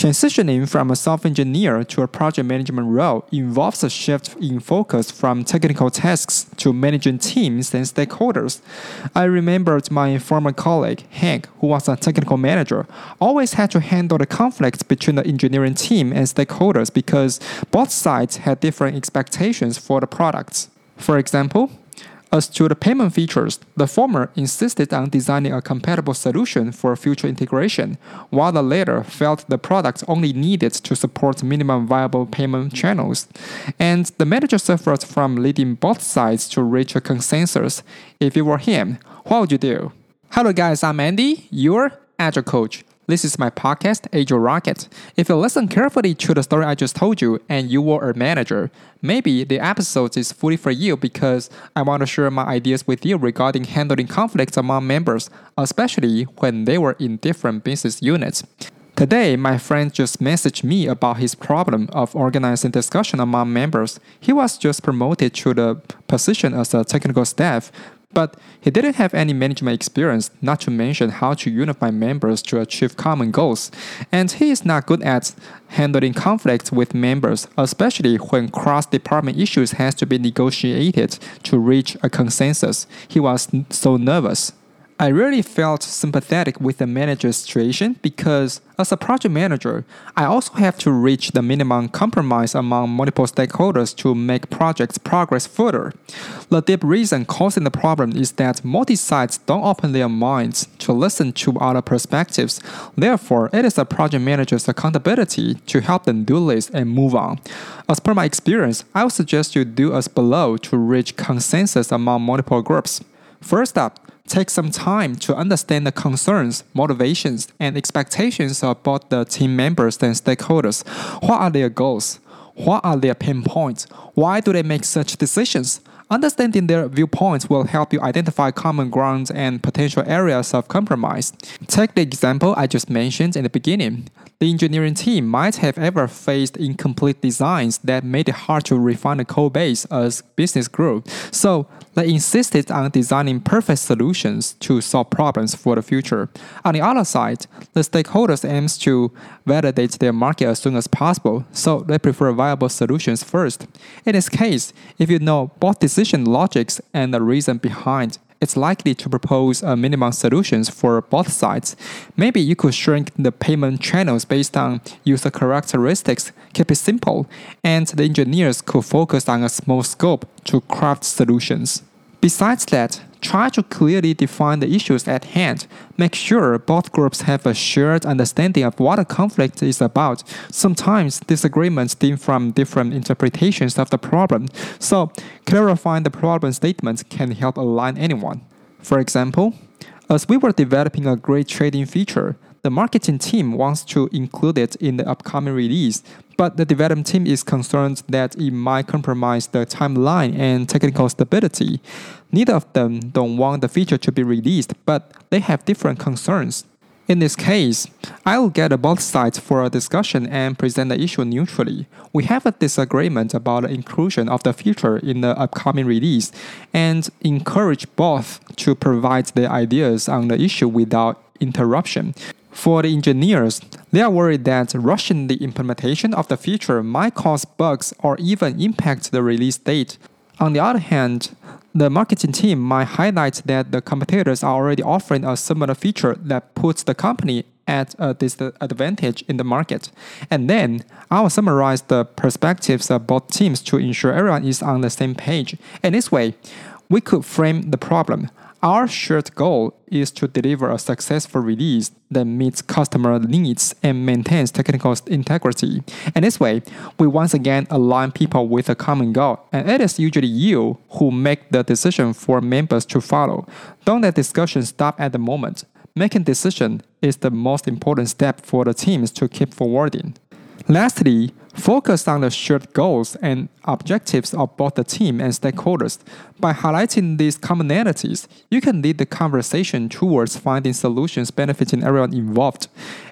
Transitioning from a software engineer to a project management role involves a shift in focus from technical tasks to managing teams and stakeholders. I remembered my former colleague, Hank, who was a technical manager, always had to handle the conflicts between the engineering team and stakeholders because both sides had different expectations for the products. For example, as to the payment features, the former insisted on designing a compatible solution for future integration, while the latter felt the product only needed to support minimum viable payment channels. And the manager suffered from leading both sides to reach a consensus. If you were him, what would you do? Hello, guys, I'm Andy, your Agile coach. This is my podcast, Agile Rocket. If you listen carefully to the story I just told you and you were a manager, maybe the episode is fully for you because I want to share my ideas with you regarding handling conflicts among members, especially when they were in different business units. Today, my friend just messaged me about his problem of organizing discussion among members. He was just promoted to the position as a technical staff, but he didn't have any management experience, not to mention how to unify members to achieve common goals. And he is not good at handling conflicts with members, especially when cross-department issues has to be negotiated to reach a consensus. He was so nervous. I really felt sympathetic with the manager's situation because, as a project manager, I also have to reach the minimum compromise among multiple stakeholders to make projects progress further. The deep reason causing the problem is that multi sites don't open their minds to listen to other perspectives. Therefore, it is a project manager's accountability to help them do this and move on. As per my experience, I would suggest you do as below to reach consensus among multiple groups. First up, Take some time to understand the concerns, motivations, and expectations of both the team members and stakeholders. What are their goals? What are their pain points? Why do they make such decisions? Understanding their viewpoints will help you identify common grounds and potential areas of compromise. Take the example I just mentioned in the beginning. The engineering team might have ever faced incomplete designs that made it hard to refine the code base as business grew. So they insisted on designing perfect solutions to solve problems for the future. On the other side, the stakeholders aims to validate their market as soon as possible, so they prefer viable solutions first. In this case, if you know both decision logics and the reason behind, it's likely to propose a minimum solutions for both sides. Maybe you could shrink the payment channels based on user characteristics, keep it simple, and the engineers could focus on a small scope to craft solutions. Besides that, try to clearly define the issues at hand. Make sure both groups have a shared understanding of what a conflict is about. Sometimes disagreements stem from different interpretations of the problem, so clarifying the problem statements can help align anyone. For example, as we were developing a great trading feature, the marketing team wants to include it in the upcoming release, but the development team is concerned that it might compromise the timeline and technical stability. Neither of them don't want the feature to be released, but they have different concerns. In this case, I will gather both sides for a discussion and present the issue neutrally. We have a disagreement about the inclusion of the feature in the upcoming release and encourage both to provide their ideas on the issue without interruption. For the engineers, they are worried that rushing the implementation of the feature might cause bugs or even impact the release date. On the other hand, the marketing team might highlight that the competitors are already offering a similar feature that puts the company at a disadvantage in the market. And then I will summarize the perspectives of both teams to ensure everyone is on the same page. In this way, we could frame the problem. Our shared goal is to deliver a successful release that meets customer needs and maintains technical integrity. And this way, we once again align people with a common goal, and it is usually you who make the decision for members to follow. Don't let discussion stop at the moment. Making decision is the most important step for the teams to keep forwarding. Lastly, focus on the shared goals and objectives of both the team and stakeholders. By highlighting these commonalities, you can lead the conversation towards finding solutions benefiting everyone involved.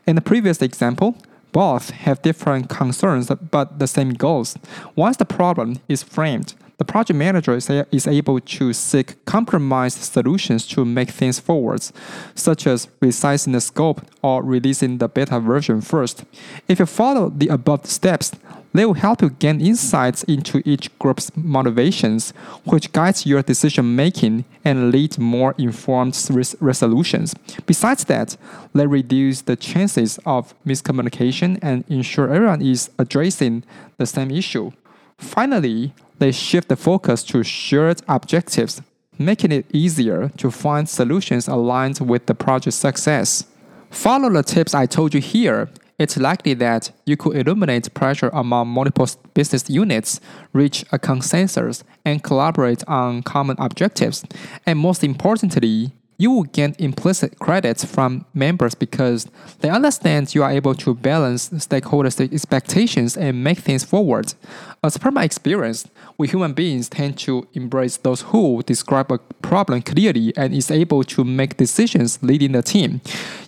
In the previous example, both have different concerns but the same goals. Once the problem is framed, the project manager is, a- is able to seek compromised solutions to make things forwards, such as resizing the scope or releasing the beta version first. If you follow the above steps, they will help you gain insights into each group's motivations, which guides your decision making and lead more informed res- resolutions. Besides that, they reduce the chances of miscommunication and ensure everyone is addressing the same issue. Finally, they shift the focus to shared objectives, making it easier to find solutions aligned with the project's success. Follow the tips I told you here it's likely that you could eliminate pressure among multiple business units, reach a consensus, and collaborate on common objectives. And most importantly, you will gain implicit credits from members because they understand you are able to balance stakeholders' expectations and make things forward. As per my experience, we human beings tend to embrace those who describe a problem clearly and is able to make decisions leading the team.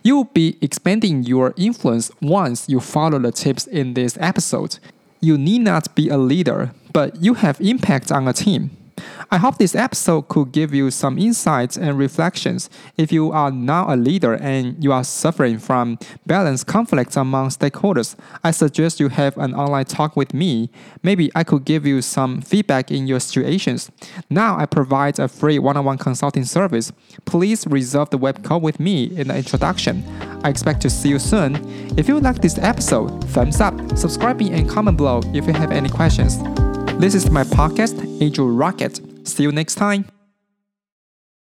You will be expanding your influence once you follow the tips in this episode. You need not be a leader, but you have impact on a team. I hope this episode could give you some insights and reflections. If you are now a leader and you are suffering from balance conflicts among stakeholders, I suggest you have an online talk with me. Maybe I could give you some feedback in your situations. Now I provide a free one on one consulting service. Please reserve the web call with me in the introduction. I expect to see you soon. If you like this episode, thumbs up, subscribe me, and comment below if you have any questions. This is my podcast, Agile Rocket. See you next time.